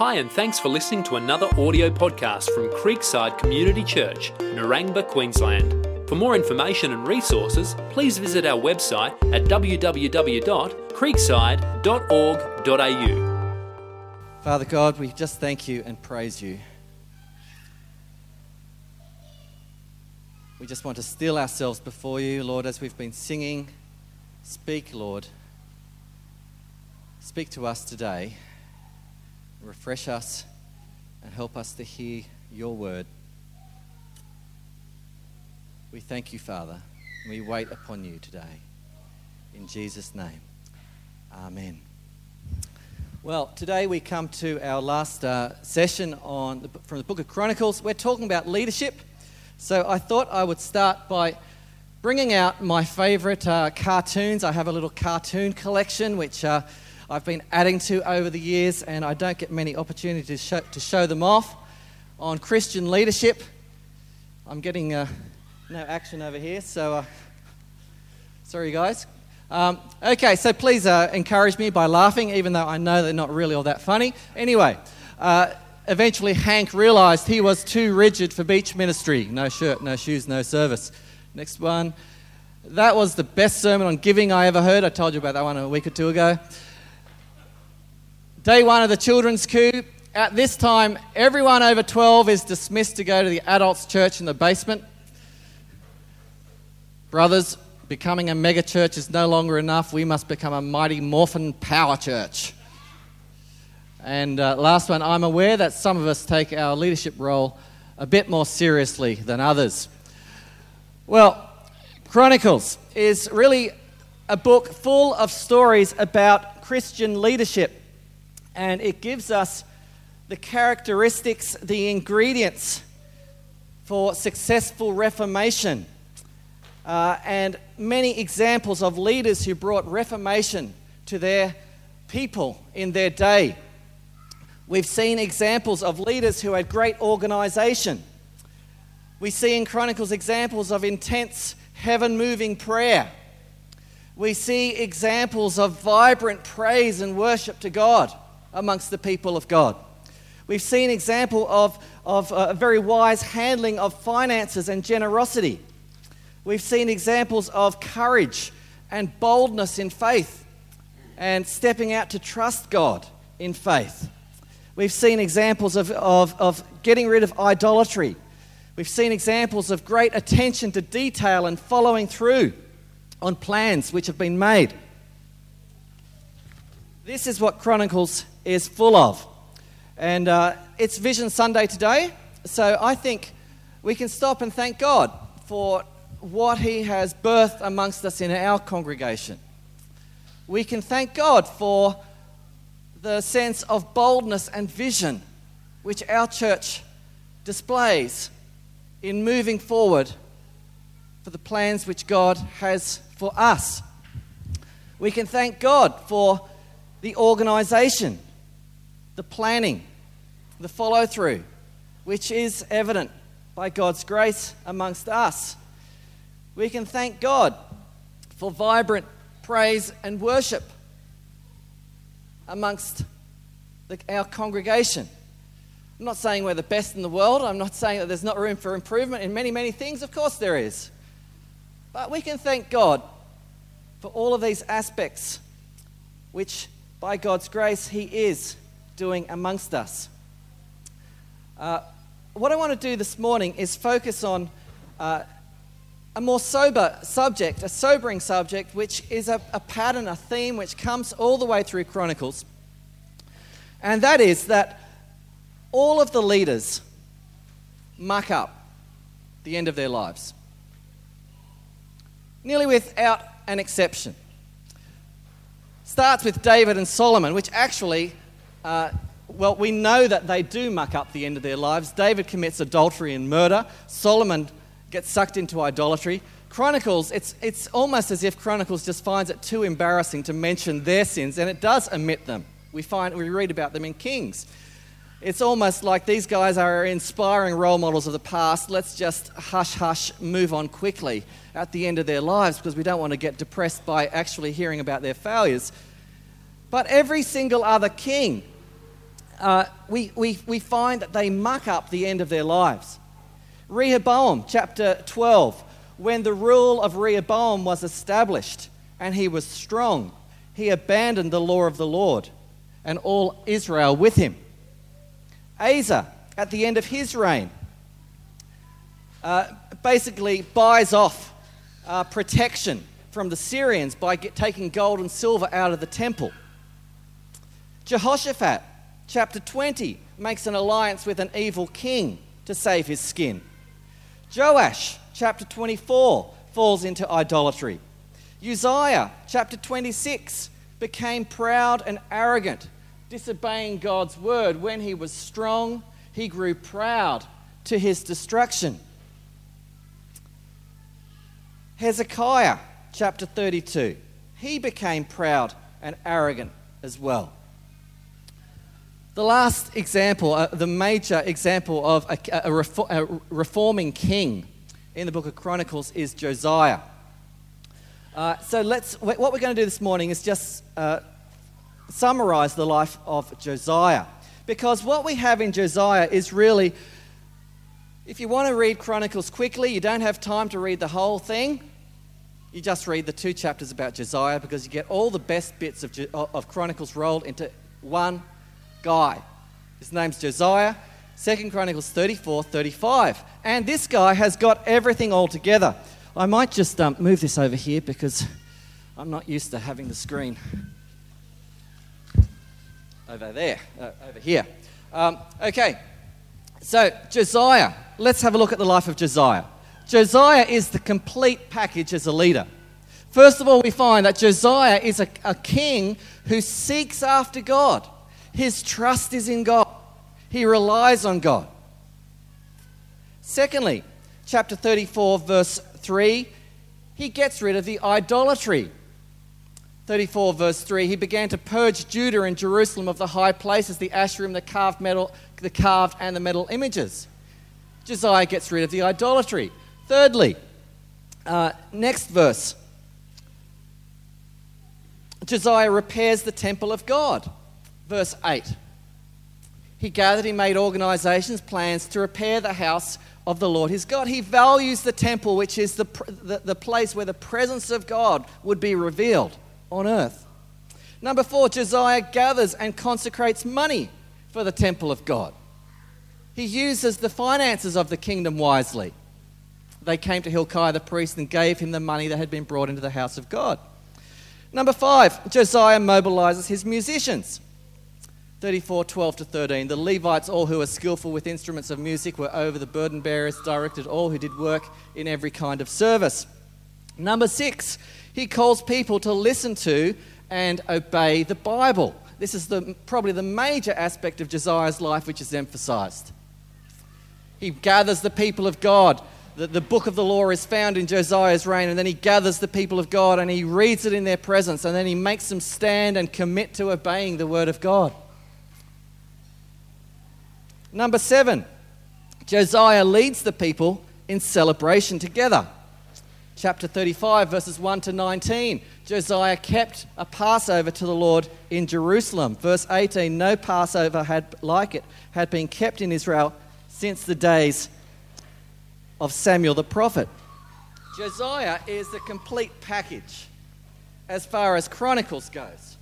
Hi, and thanks for listening to another audio podcast from Creekside Community Church, Narangba, Queensland. For more information and resources, please visit our website at www.creekside.org.au. Father God, we just thank you and praise you. We just want to still ourselves before you, Lord, as we've been singing. Speak, Lord. Speak to us today. Refresh us and help us to hear your word. We thank you, Father, we wait upon you today. In Jesus' name, Amen. Well, today we come to our last uh, session on the, from the book of Chronicles. We're talking about leadership. So I thought I would start by bringing out my favorite uh, cartoons. I have a little cartoon collection which uh, I've been adding to over the years, and I don't get many opportunities to show, to show them off on Christian leadership. I'm getting uh, no action over here, so uh, sorry, guys. Um, okay, so please uh, encourage me by laughing, even though I know they're not really all that funny. Anyway, uh, eventually Hank realized he was too rigid for beach ministry. No shirt, no shoes, no service. Next one. That was the best sermon on giving I ever heard. I told you about that one a week or two ago. Day one of the children's coup. At this time, everyone over 12 is dismissed to go to the adults' church in the basement. Brothers, becoming a mega church is no longer enough. We must become a mighty morphin power church. And uh, last one, I'm aware that some of us take our leadership role a bit more seriously than others. Well, Chronicles is really a book full of stories about Christian leadership and it gives us the characteristics, the ingredients for successful reformation, uh, and many examples of leaders who brought reformation to their people in their day. We've seen examples of leaders who had great organization. We see in Chronicles examples of intense heaven moving prayer. We see examples of vibrant praise and worship to God amongst the people of God. We've seen example of, of uh, a very wise handling of finances and generosity. We've seen examples of courage and boldness in faith and stepping out to trust God in faith. We've seen examples of, of, of getting rid of idolatry. We've seen examples of great attention to detail and following through on plans which have been made. This is what Chronicles is full of. And uh, it's Vision Sunday today, so I think we can stop and thank God for what He has birthed amongst us in our congregation. We can thank God for the sense of boldness and vision which our church displays in moving forward for the plans which God has for us. We can thank God for the organization the planning, the follow through, which is evident by God's grace amongst us. We can thank God for vibrant praise and worship amongst the, our congregation. I'm not saying we're the best in the world. I'm not saying that there's not room for improvement in many, many things. Of course, there is. But we can thank God for all of these aspects, which by God's grace, He is doing amongst us. Uh, what I want to do this morning is focus on uh, a more sober subject, a sobering subject, which is a, a pattern, a theme which comes all the way through Chronicles. And that is that all of the leaders muck up the end of their lives, nearly without an exception. Starts with David and Solomon, which actually uh, well, we know that they do muck up the end of their lives. David commits adultery and murder. Solomon gets sucked into idolatry. Chronicles, it's, it's almost as if Chronicles just finds it too embarrassing to mention their sins, and it does omit them. We, find, we read about them in Kings. It's almost like these guys are inspiring role models of the past. Let's just hush hush, move on quickly at the end of their lives because we don't want to get depressed by actually hearing about their failures. But every single other king uh, we, we, we find that they muck up the end of their lives. Rehoboam, chapter 12, when the rule of Rehoboam was established and he was strong, he abandoned the law of the Lord and all Israel with him. Asa, at the end of his reign, uh, basically buys off uh, protection from the Syrians by get, taking gold and silver out of the temple. Jehoshaphat, chapter 20, makes an alliance with an evil king to save his skin. Joash, chapter 24, falls into idolatry. Uzziah, chapter 26, became proud and arrogant, disobeying God's word. When he was strong, he grew proud to his destruction. Hezekiah, chapter 32, he became proud and arrogant as well. The last example, uh, the major example of a, a, a, reforming king in the book of Chronicles is Josiah. Uh, so let's, what we're going to do this morning is just uh, summarize the life of Josiah. Because what we have in Josiah is really, if you want to read Chronicles quickly, you don't have time to read the whole thing. You just read the two chapters about Josiah because you get all the best bits of, of Chronicles rolled into one guy. His name's Josiah. Second Chronicles 34 35. And this guy has got everything all together. I might just um, move this over here because I'm not used to having the screen over there, uh, over here. Um, okay, so Josiah. Let's have a look at the life of Josiah. Josiah is the complete package as a leader. First of all, we find that Josiah is a, a king who seeks after God. His trust is in God, he relies on God. Secondly, chapter 34, verse 3, he gets rid of the idolatry. 34, verse 3, he began to purge Judah and Jerusalem of the high places, the Asherim, the carved metal, the carved and the metal images. Josiah gets rid of the idolatry. Thirdly, uh, next verse Josiah repairs the temple of God verse 8. He gathered, he made organizations, plans to repair the house of the Lord his God. He values the temple, which is the, the, the, place where the presence of God would be revealed on earth. Number four, Josiah gathers and consecrates money for the temple of God. He uses the finances of the kingdom wisely. They came to Hilkiah the priest and gave him the money that had been brought into the house of God. Number five, Josiah mobilizes his musicians. 34 12 to 13. The Levites, all who were skillful with instruments of music, were over the burden bearers, directed all who did work in every kind of service. Number six, he calls people to listen to and obey the Bible. This is the, probably the major aspect of Josiah's life which is emphasized. He gathers the people of God. The, the book of the law is found in Josiah's reign, and then he gathers the people of God and he reads it in their presence, and then he makes them stand and commit to obeying the word of God. Number seven, Josiah leads the people in celebration together. Chapter 35, verses 1 to 19. Josiah kept a Passover to the Lord in Jerusalem. Verse 18 No Passover had like it had been kept in Israel since the days of Samuel the prophet. Josiah is the complete package as far as Chronicles goes.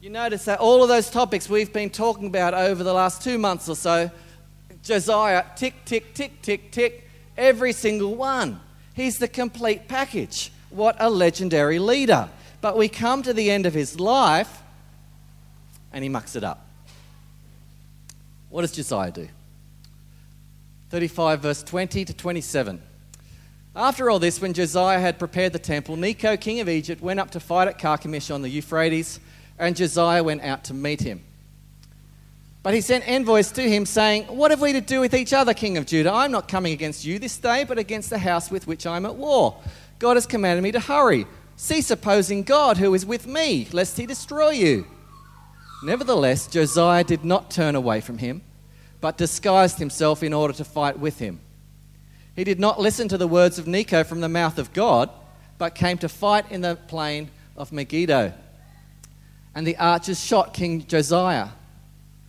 You notice that all of those topics we've been talking about over the last two months or so, Josiah, tick, tick, tick, tick, tick, every single one. He's the complete package. What a legendary leader. But we come to the end of his life and he mucks it up. What does Josiah do? 35, verse 20 to 27. After all this, when Josiah had prepared the temple, Necho, king of Egypt, went up to fight at Carchemish on the Euphrates and Josiah went out to meet him. But he sent envoys to him, saying, What have we to do with each other, king of Judah? I'm not coming against you this day, but against the house with which I'm at war. God has commanded me to hurry. Cease opposing God, who is with me, lest he destroy you. Nevertheless, Josiah did not turn away from him, but disguised himself in order to fight with him. He did not listen to the words of Necho from the mouth of God, but came to fight in the plain of Megiddo and the archers shot King Josiah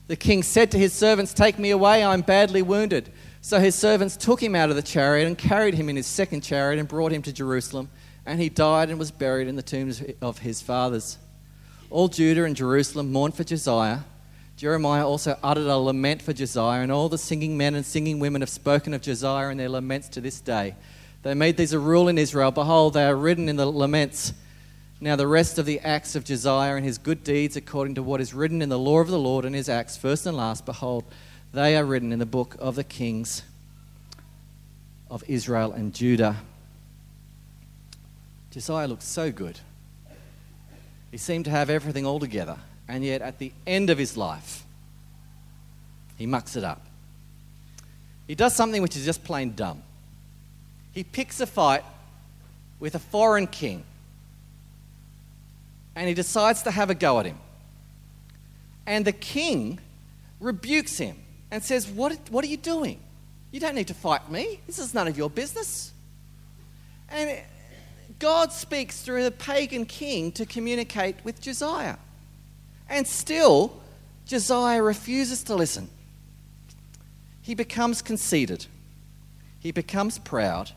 The king said to his servants, Take me away, I'm badly wounded. So his servants took him out of the chariot and carried him in his second chariot and brought him to Jerusalem. And he died and was buried in the tombs of his fathers. All Judah and Jerusalem mourned for Josiah. Jeremiah also uttered a lament for Josiah, and all the singing men and singing women have spoken of Josiah in their laments to this day. They made these a rule in Israel. Behold, they are written in the laments now, the rest of the acts of Josiah and his good deeds, according to what is written in the law of the Lord and his acts, first and last, behold, they are written in the book of the kings of Israel and Judah. Josiah looked so good. He seemed to have everything all together, and yet at the end of his life, he mucks it up. He does something which is just plain dumb. He picks a fight with a foreign king and he decides to have a go at him. And the king rebukes him and says, What, what are you doing? You don't need to fight me. This is none of your business. And God speaks through the pagan king to communicate with Josiah. And still, Josiah refuses to listen. He becomes conceited. He becomes proud.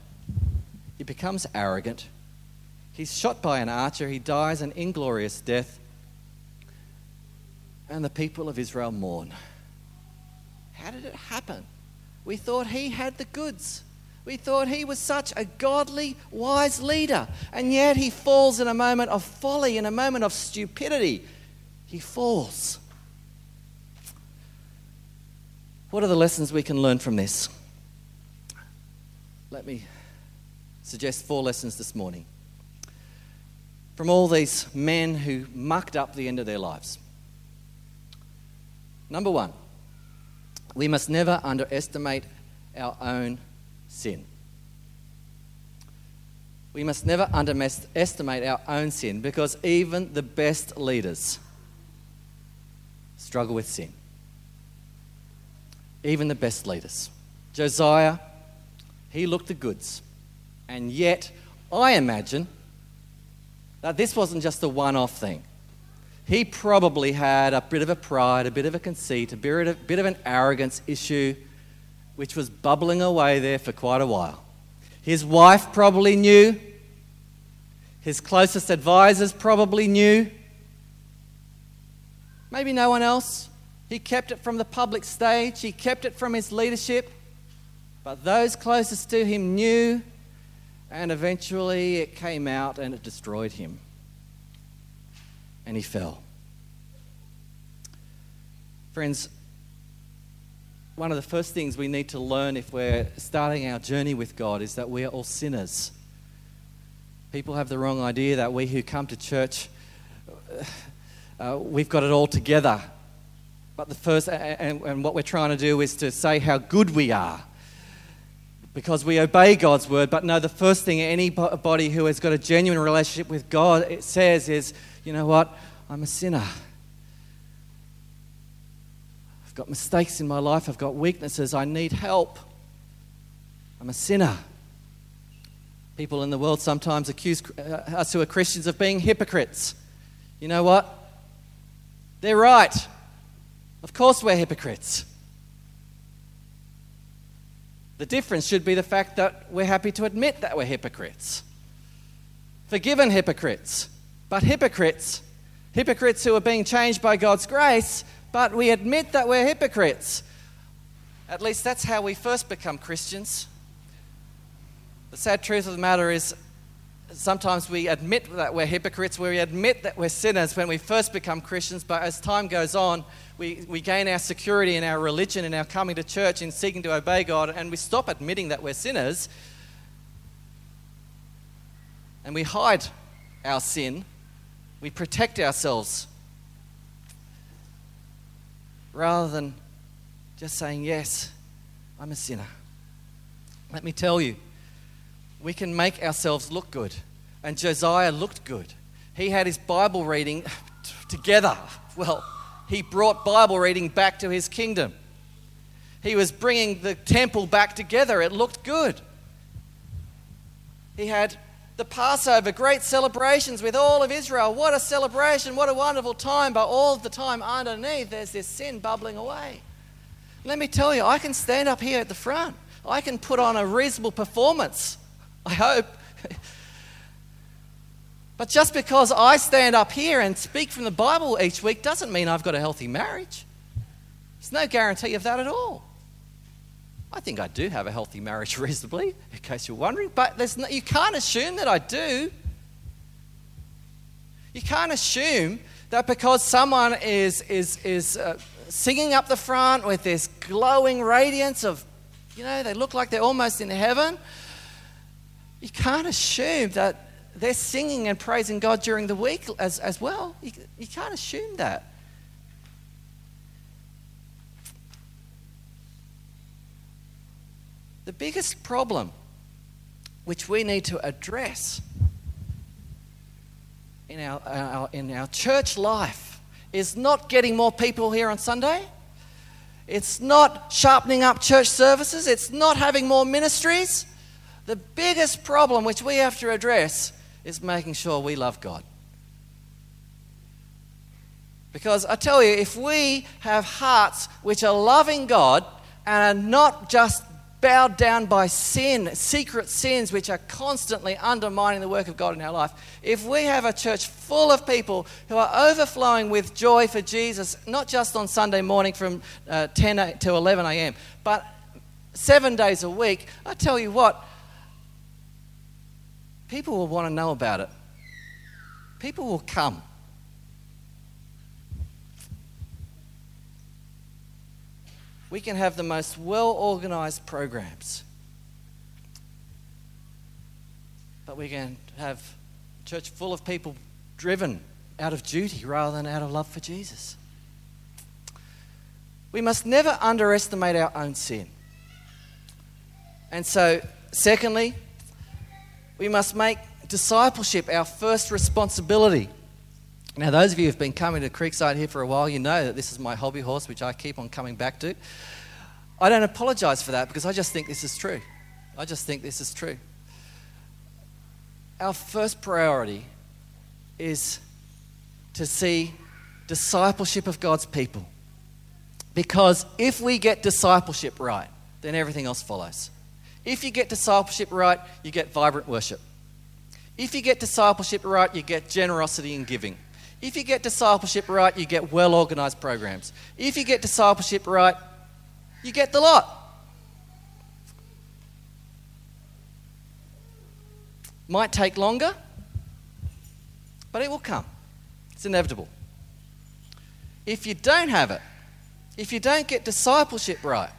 He becomes arrogant. He's shot by an archer. He dies an inglorious death. And the people of Israel mourn. How did it happen? We thought he had the goods. We thought he was such a godly, wise leader. And yet he falls in a moment of folly, in a moment of stupidity. He falls. What are the lessons we can learn from this? Let me suggest four lessons this morning from all these men who mucked up the end of their lives. Number one, we must never underestimate our own sin. We must never underestimate our own sin because even the best leaders struggle with sin. Even the best leaders. Josiah, he looked the goods. And yet, I imagine that this wasn't just a one off thing. He probably had a bit of a pride, a bit of a conceit, a bit of, bit of an arrogance issue, which was bubbling away there for quite a while. His wife probably knew. His closest advisors probably knew. Maybe no one else. He kept it from the public stage, he kept it from his leadership. But those closest to him knew and eventually it came out and it destroyed him. And he fell. Friends, one of the first things we need to learn if we're starting our journey with God is that we are all sinners. People have the wrong idea that we who come to church, uh, we've got it all together. But the first, and, and what we're trying to do is to say how good we are because we obey God's word. But no, the first thing anybody who has got a genuine relationship with God it says is, you know what? I'm a sinner. I've got mistakes in my life. I've got weaknesses. I need help. I'm a sinner. People in the world sometimes accuse uh, us who are Christians of being hypocrites. You know what? They're right. Of course, we're hypocrites. The difference should be the fact that we're happy to admit that we're hypocrites. Forgiven hypocrites, but hypocrites, hypocrites who are being changed by God's grace, but we admit that we're hypocrites. At least that's how we first become Christians. The sad truth of the matter is, sometimes we admit that we're hypocrites, we admit that we're sinners when we first become Christians, but as time goes on, we, we gain our security in our religion in our coming to church in seeking to obey God, and we stop admitting that we're sinners, and we hide our sin, we protect ourselves rather than just saying, Yes, I'm a sinner. Let me tell you, we can make ourselves look good. And Josiah looked good. He had his Bible reading together. Well, he brought Bible reading back to his kingdom. He was bringing the temple back together. It looked good. He had the Passover, great celebrations with all of Israel. What a celebration, what a wonderful time, but all the time underneath there's this sin bubbling away. Let me tell you, I can stand up here at the front. I can put on a reasonable performance, I hope. but just because I stand up here and speak from the Bible each week doesn't mean I've got a healthy marriage. There's no guarantee of that at all. I think I do have a healthy marriage reasonably, in case you're wondering, but no, you can't assume that I do. You can't assume that because someone is, is, is uh, singing up the front with this glowing radiance of, you know, they look like they're almost in heaven, you can't assume that they're singing and praising God during the week as, as well. You, you can't assume that. The biggest problem which we need to address in our, our, in our church life is not getting more people here on Sunday. It's not sharpening up church services. It's not having more ministries. The biggest problem which we have to address is making sure we love God. Because I tell you, if we have hearts which are loving God and are not just bowed down by sin, secret sins which are constantly undermining the work of God in our life, if we have a church full of people who are overflowing with joy for Jesus, not just on Sunday morning from uh, 10 to 11 a.m., but seven days a week, I tell you what, people will want to know about it. People will come. we can have the most well organized programs. But we can have a church full of people driven out of duty rather than out of love for Jesus. We must never underestimate our own sin. And so, secondly, we must make discipleship our first responsibility. Now, those of you who've been coming to Creekside here for a while, you know that this is my hobby horse, which I keep on coming back to. I don't apologize for that because I just think this is true. I just think this is true. Our first priority is to see discipleship of God's people. Because if we get discipleship right, then everything else follows. If you get discipleship right, you get vibrant worship. If you get discipleship right, you get generosity and giving. If you get discipleship right, you get well organized programs. If you get discipleship right, you get the lot. Might take longer, but it will come. It's inevitable. If you don't have it, if you don't get discipleship right,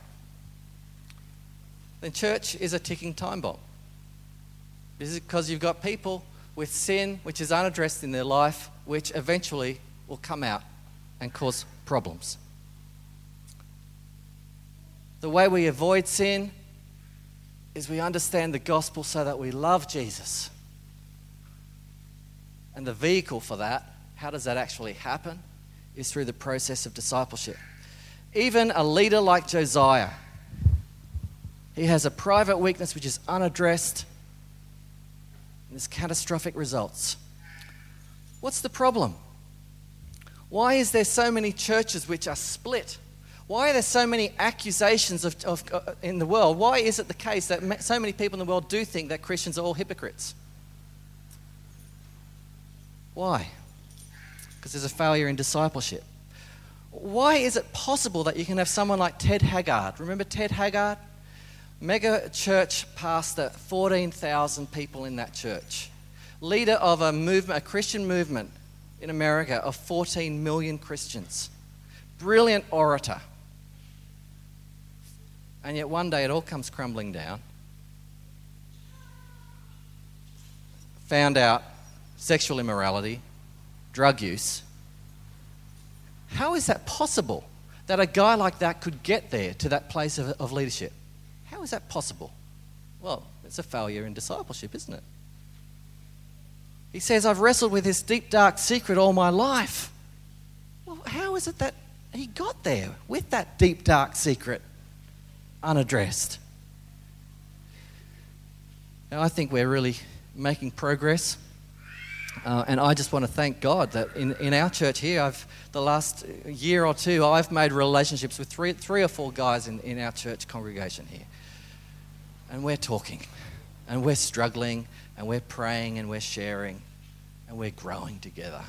then church is a ticking time bomb. This is because you've got people with sin which is unaddressed in their life, which eventually will come out and cause problems. The way we avoid sin is we understand the gospel so that we love Jesus. And the vehicle for that, how does that actually happen? Is through the process of discipleship. Even a leader like Josiah, he has a private weakness which is unaddressed and there's catastrophic results. What's the problem? Why is there so many churches which are split? Why are there so many accusations of, of, uh, in the world? Why is it the case that so many people in the world do think that Christians are all hypocrites? Why? Because there's a failure in discipleship. Why is it possible that you can have someone like Ted Haggard? Remember Ted Haggard? Mega church pastor, 14,000 people in that church. Leader of a movement, a Christian movement in America of 14 million Christians. Brilliant orator. And yet one day it all comes crumbling down. Found out sexual immorality, drug use. How is that possible that a guy like that could get there to that place of, of leadership? Is that possible? Well, it's a failure in discipleship, isn't it? He says, I've wrestled with this deep, dark secret all my life. Well, how is it that he got there with that deep, dark secret unaddressed? Now, I think we're really making progress. Uh, and I just want to thank God that in, in our church here, I've, the last year or two, I've made relationships with three, three or four guys in, in our church congregation here. And we're talking, and we're struggling, and we're praying, and we're sharing, and we're growing together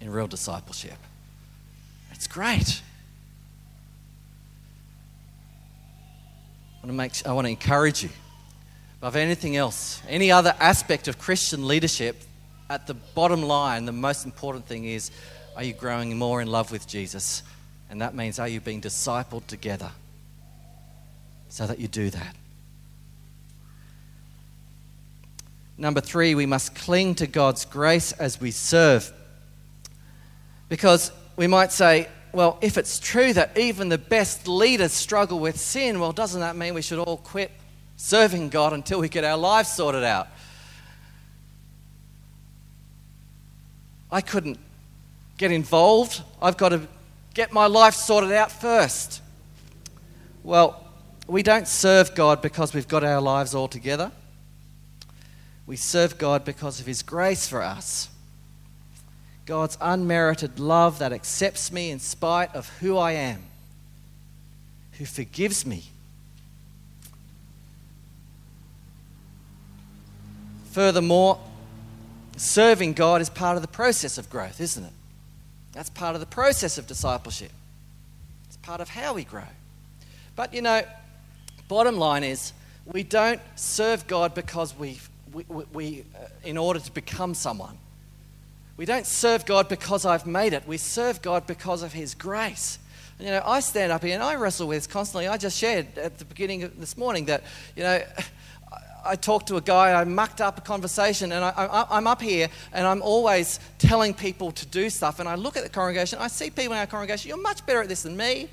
in real discipleship. It's great. I want to, make, I want to encourage you above anything else, any other aspect of Christian leadership, at the bottom line, the most important thing is are you growing more in love with Jesus? And that means are you being discipled together so that you do that? Number three, we must cling to God's grace as we serve. Because we might say, well, if it's true that even the best leaders struggle with sin, well, doesn't that mean we should all quit serving God until we get our lives sorted out. I couldn't get involved. I've got to get my life sorted out first. Well, we don't serve God because we've got our lives all together. We serve God because of His grace for us. God's unmerited love that accepts me in spite of who I am, who forgives me Furthermore, serving God is part of the process of growth, isn't it? That's part of the process of discipleship. It's part of how we grow. But you know, bottom line is we don't serve God because we, we, we uh, in order to become someone. We don't serve God because I've made it. We serve God because of His grace. And, you know, I stand up here and I wrestle with this constantly. I just shared at the beginning of this morning that, you know, I talked to a guy, I mucked up a conversation, and I, am up here and I'm always telling people to do stuff. And I look at the congregation, I see people in our congregation, you're much better at this than me.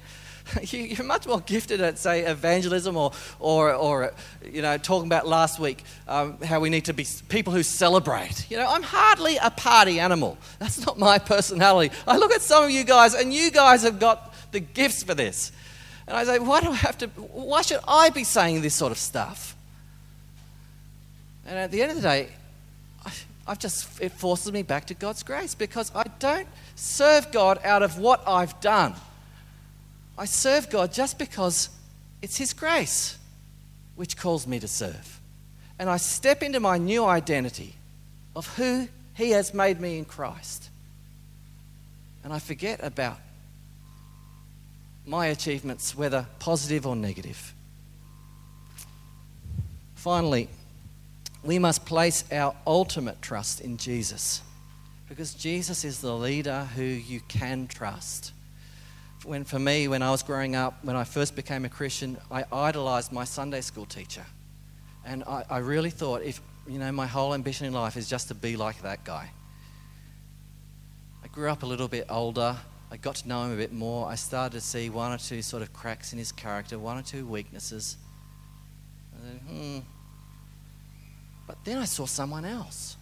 You're much more gifted at, say, evangelism or, or, or you know, talking about last week um, how we need to be people who celebrate. You know, I'm hardly a party animal. That's not my personality. I look at some of you guys, and you guys have got the gifts for this. And I say, why do I have to, why should I be saying this sort of stuff? And at the end of the day, I, I've just, it forces me back to God's grace because I don't serve God out of what I've done. I serve God just because it's His grace which calls me to serve. And I step into my new identity of who He has made me in Christ. And I forget about my achievements, whether positive or negative. Finally, we must place our ultimate trust in Jesus because Jesus is the leader who you can trust. When, for me, when I was growing up, when I first became a Christian, I idolized my Sunday school teacher. And I, I really thought, if, you know, my whole ambition in life is just to be like that guy. I grew up a little bit older. I got to know him a bit more. I started to see one or two sort of cracks in his character, one or two weaknesses. Then, hmm, but then I saw someone else.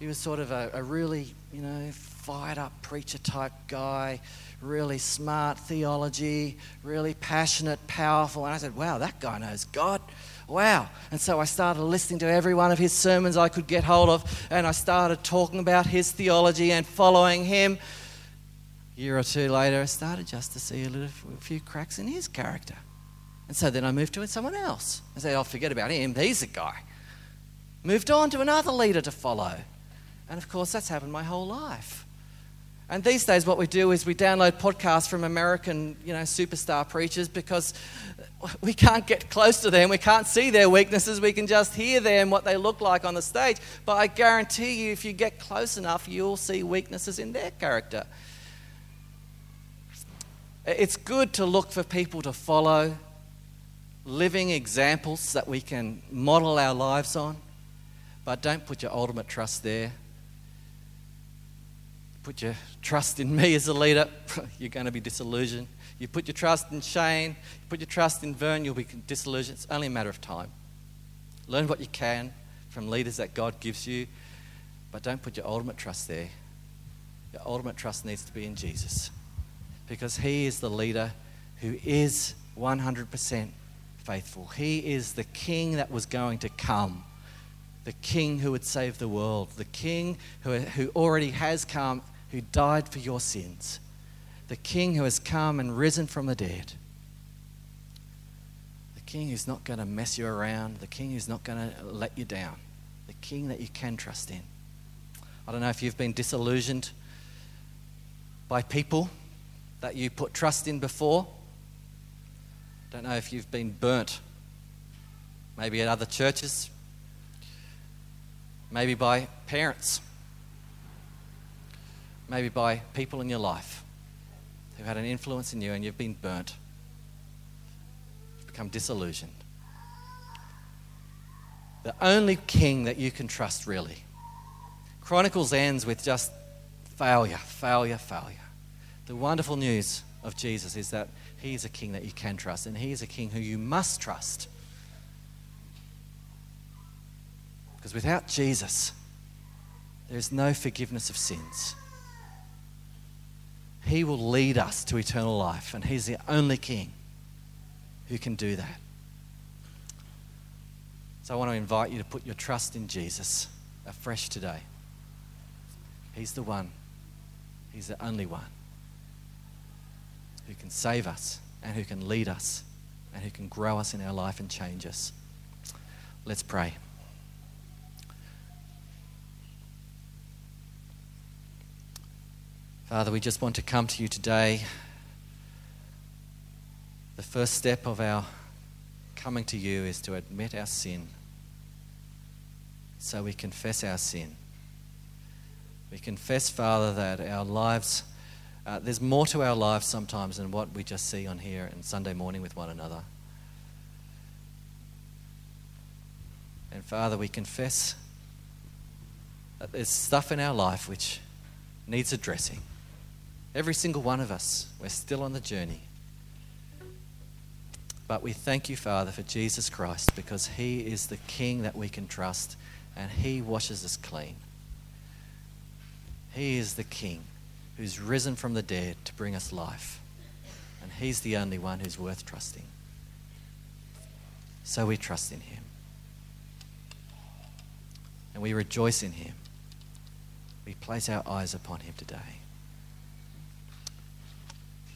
He was sort of a, a really, you know, fired up preacher type guy, really smart theology, really passionate, powerful. And I said, wow, that guy knows God. Wow. And so I started listening to every one of his sermons I could get hold of, and I started talking about his theology and following him. A year or two later, I started just to see a, little, a few cracks in his character. And so then I moved to someone else. I said, oh, forget about him. He's the guy moved on to another leader to follow. And of course, that's happened my whole life. And these days, what we do is we download podcasts from American, you know, superstar preachers because we can't get close to them. We can't see their weaknesses. We can just hear them, what they look like on the stage. But I guarantee you, if you get close enough, you'll see weaknesses in their character. It's good to look for people to follow, living examples that we can model our lives on. But don't put your ultimate trust there. Put your trust in me as a leader, you're going to be disillusioned. You put your trust in Shane, you put your trust in Vern, you'll be disillusioned. It's only a matter of time. Learn what you can from leaders that God gives you, but don't put your ultimate trust there. Your ultimate trust needs to be in Jesus because He is the leader who is 100% faithful. He is the King that was going to come the King who would save the world, the King who, who already has come, who died for your sins, the King who has come and risen from the dead. The King who's not going to mess you around, the King who's not going to let you down, the King that you can trust in. I don't know if you've been disillusioned by people that you put trust in before. Don't know if you've been burnt, maybe at other churches, maybe by parents, maybe by people in your life who had an influence in you and you've been burnt. You've become disillusioned. The only king that you can trust, really. Chronicles ends with just failure, failure, failure. The wonderful news of Jesus is that he is a king that you can trust, and he is a king who you must trust. Because without Jesus, there is no forgiveness of sins. He will lead us to eternal life, and He's the only King who can do that. So I want to invite you to put your trust in Jesus afresh today. He's the one, He's the only one who can save us and who can lead us and who can grow us in our life and change us. Let's pray. Father, we just want to come to you today. The first step of our coming to you is to admit our sin. So we confess our sin. We confess, Father, that our lives, uh, there's more to our lives sometimes than what we just see on here and Sunday morning with one another. And Father, we confess that there's stuff in our life which needs addressing. Every single one of us, we're still on the journey. But we thank you, Father, for Jesus Christ because he is the King that we can trust and he washes us clean. He is the King who's risen from the dead to bring us life. And he's the only one who's worth trusting. So we trust in him. And we rejoice in him. We place our eyes upon him today.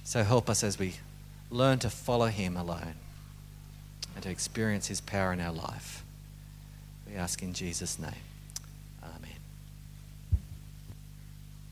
So help us as we learn to follow Him alone and to experience His power in our life. We ask in Jesus' name.